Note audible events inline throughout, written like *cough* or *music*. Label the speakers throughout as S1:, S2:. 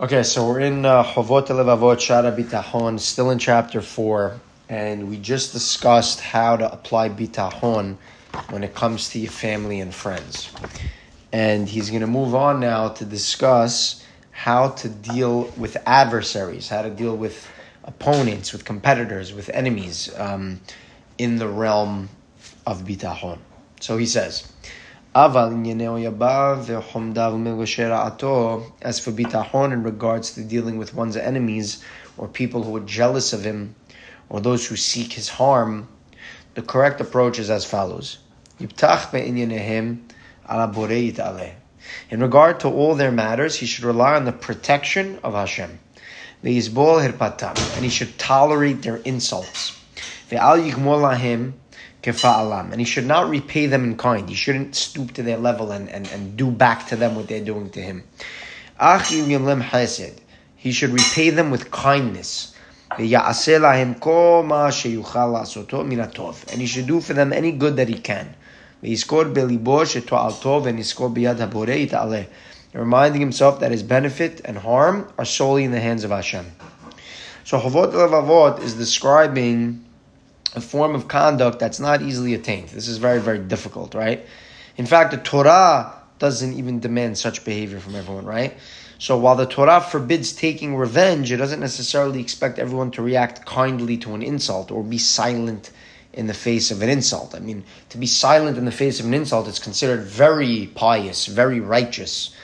S1: Okay, so we're in uh, Chovot Levavot Shaar Habitachon, still in chapter 4, and we just discussed how to apply Bitachon when it comes to your family and friends. And he's going to move on now to discuss how to deal with adversaries, how to deal with opponents, with competitors, with enemies um, in the realm of Bitachon. So he says, as for bitachon in regards to dealing with one's enemies or people who are jealous of him or those who seek his harm, the correct approach is as follows. In regard to all their matters, he should rely on the protection of Hashem. And he should tolerate their insults kefa'alam. And he should not repay them in kind. He shouldn't stoop to their level and, and, and do back to them what they're doing to him. He should repay them with kindness. And he should do for them any good that he can. Reminding himself that his benefit and harm are solely in the hands of Hashem. So Chovot Levavot is describing a form of conduct that's not easily attained. This is very, very difficult, right? In fact, the Torah doesn't even demand such behavior from everyone, right? So while the Torah forbids taking revenge, it doesn't necessarily expect everyone to react kindly to an insult or be silent in the face of an insult. I mean, to be silent in the face of an insult is considered very pious, very righteous.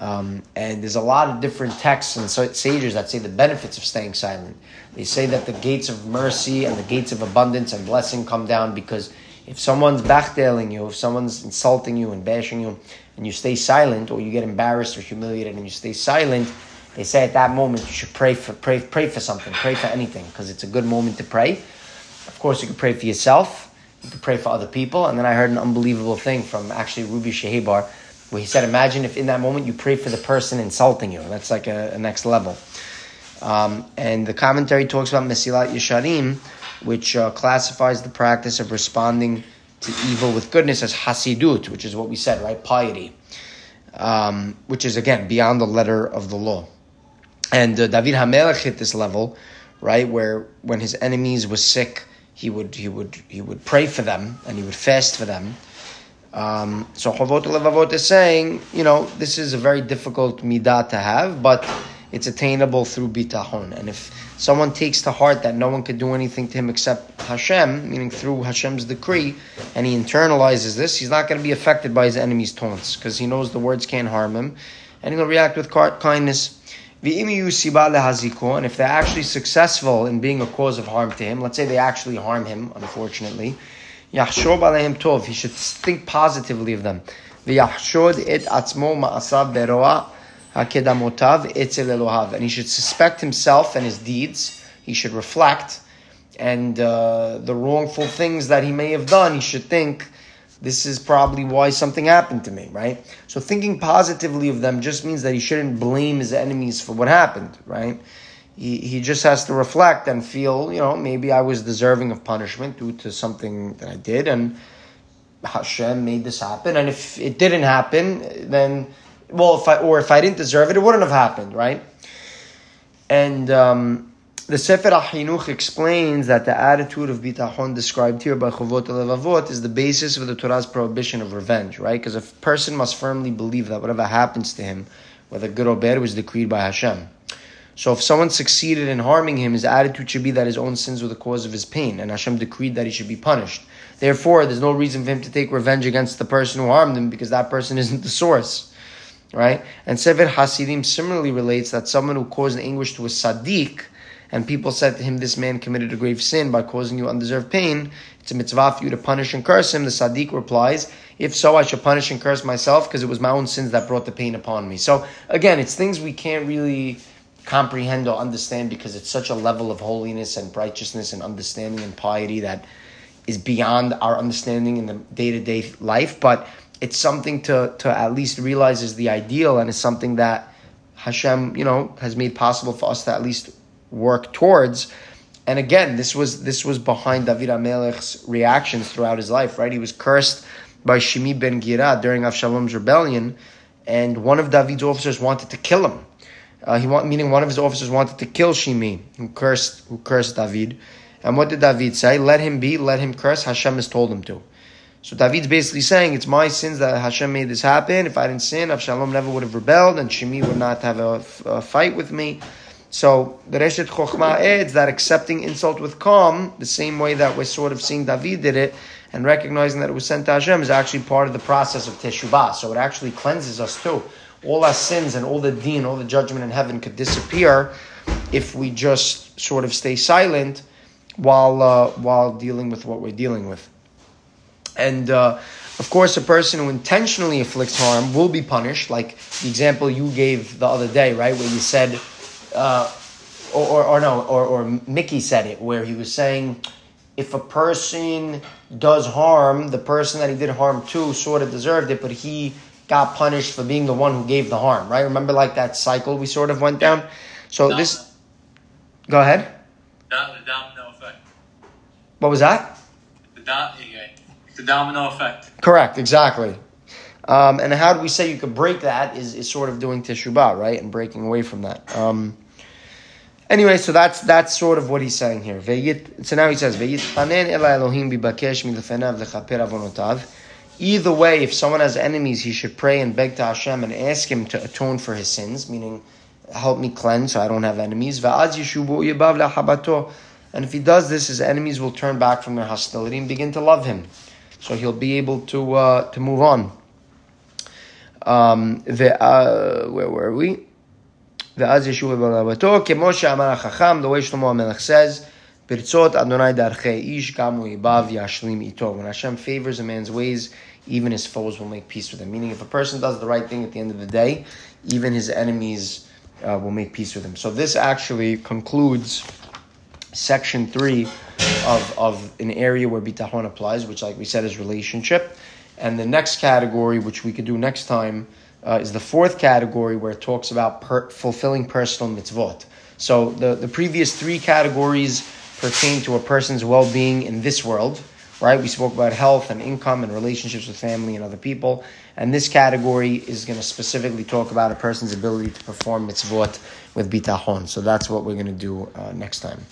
S1: Um, and there's a lot of different texts and sages that say the benefits of staying silent. They say that the gates of mercy and the gates of abundance and blessing come down because if someone's bachteling you, if someone's insulting you and bashing you, and you stay silent, or you get embarrassed or humiliated and you stay silent, they say at that moment you should pray for pray pray for something, pray for anything, because it's a good moment to pray. Of course, you could pray for yourself, you could pray for other people, and then I heard an unbelievable thing from actually Ruby Shehebar he said, imagine if in that moment you pray for the person insulting you. That's like a, a next level. Um, and the commentary talks about Mesilat Yesharim, which uh, classifies the practice of responding to evil with goodness as Hasidut, which is what we said, right? Piety. Um, which is again beyond the letter of the law. And uh, David Hamelech hit this level, right, where when his enemies were sick, he would he would he would pray for them and he would fast for them. Um, so Chovot Levavot is saying, you know, this is a very difficult midah to have, but it's attainable through bitachon. And if someone takes to heart that no one could do anything to him except Hashem, meaning through Hashem's decree, and he internalizes this, he's not going to be affected by his enemy's taunts because he knows the words can't harm him, and he'll react with kindness. And if they're actually successful in being a cause of harm to him, let's say they actually harm him, unfortunately, Yahshod aleihem tov. He should think positively of them. V'yahshod et atzmo ma'asav beroa hakedamotav etzel Elohav. And he should suspect himself and his deeds. He should reflect. And uh, the wrongful things that he may have done, he should think, this is probably why something happened to me, right? So thinking positively of them just means that he shouldn't blame his enemies for what happened, right? He, he just has to reflect and feel, you know, maybe I was deserving of punishment due to something that I did, and Hashem made this happen. And if it didn't happen, then, well, if I, or if I didn't deserve it, it wouldn't have happened, right? And um, the Sefer HaChinuch explains that the attitude of bitachon described here by Chovot Levavot is the basis of the Torah's prohibition of revenge, right? Because a person must firmly believe that whatever happens to him, whether good or bad, was decreed by Hashem. So if someone succeeded in harming him, his attitude should be that his own sins were the cause of his pain, and Hashem decreed that he should be punished. Therefore, there's no reason for him to take revenge against the person who harmed him because that person *laughs* isn't the source. Right? And Sefer Hasidim similarly relates that someone who caused anguish to a Sadiq, and people said to him, This man committed a grave sin by causing you undeserved pain, it's a mitzvah for you to punish and curse him. The Sadiq replies, If so, I should punish and curse myself because it was my own sins that brought the pain upon me. So, again, it's things we can't really comprehend or understand because it's such a level of holiness and righteousness and understanding and piety that is beyond our understanding in the day to day life. But it's something to, to at least realize is the ideal and it's something that Hashem, you know, has made possible for us to at least work towards. And again, this was this was behind David Hamelech's reactions throughout his life, right? He was cursed by Shimi ben Gera during Avshalom's rebellion, and one of David's officers wanted to kill him. Uh, he want, meaning one of his officers wanted to kill Shimi, who cursed, who cursed David. And what did David say? Let him be, let him curse. Hashem has told him to. So David's basically saying, it's my sins that Hashem made this happen. If I didn't sin, Avshalom never would have rebelled, and Shimi would not have a, a fight with me. So the Reshit Chokhmah adds that accepting insult with calm, the same way that we're sort of seeing David did it, and recognizing that it was sent to Hashem is actually part of the process of Teshuvah. So it actually cleanses us too. All our sins and all the deen, all the judgment in heaven could disappear if we just sort of stay silent while uh, while dealing with what we're dealing with. And uh, of course, a person who intentionally afflicts harm will be punished, like the example you gave the other day, right, where you said, uh, or, or, or, no, or, or Mickey said it, where he was saying, if a person does harm, the person that he did harm to sort of deserved it, but he got punished for being the one who gave the harm, right? Remember, like that cycle we sort of went down? So this. Go ahead.
S2: The domino effect.
S1: What was that?
S2: The, dom- the domino effect.
S1: Correct, exactly. Um, and how do we say you could break that is, is sort of doing teshubah, right? And breaking away from that. Um, anyway, so that's that's sort of what he's saying here. So now he says, Either way, if someone has enemies, he should pray and beg to Hashem and ask him to atone for his sins, meaning help me cleanse so I don't have enemies. And if he does this, his enemies will turn back from their hostility and begin to love him. So he'll be able to uh, to move on. Um, the, uh, where were we? The way Shlomo HaMelech says, Birtzot Adonai Ish Yashlim Ito. When Hashem favors a man's ways, even his foes will make peace with him. Meaning, if a person does the right thing at the end of the day, even his enemies uh, will make peace with him. So this actually concludes section three of, of an area where bitachon applies, which, like we said, is relationship. And the next category, which we could do next time, uh, is the fourth category where it talks about per- fulfilling personal mitzvot. So the, the previous three categories pertain to a person's well being in this world, right? We spoke about health and income and relationships with family and other people. And this category is going to specifically talk about a person's ability to perform mitzvot with bitachon. So that's what we're going to do uh, next time.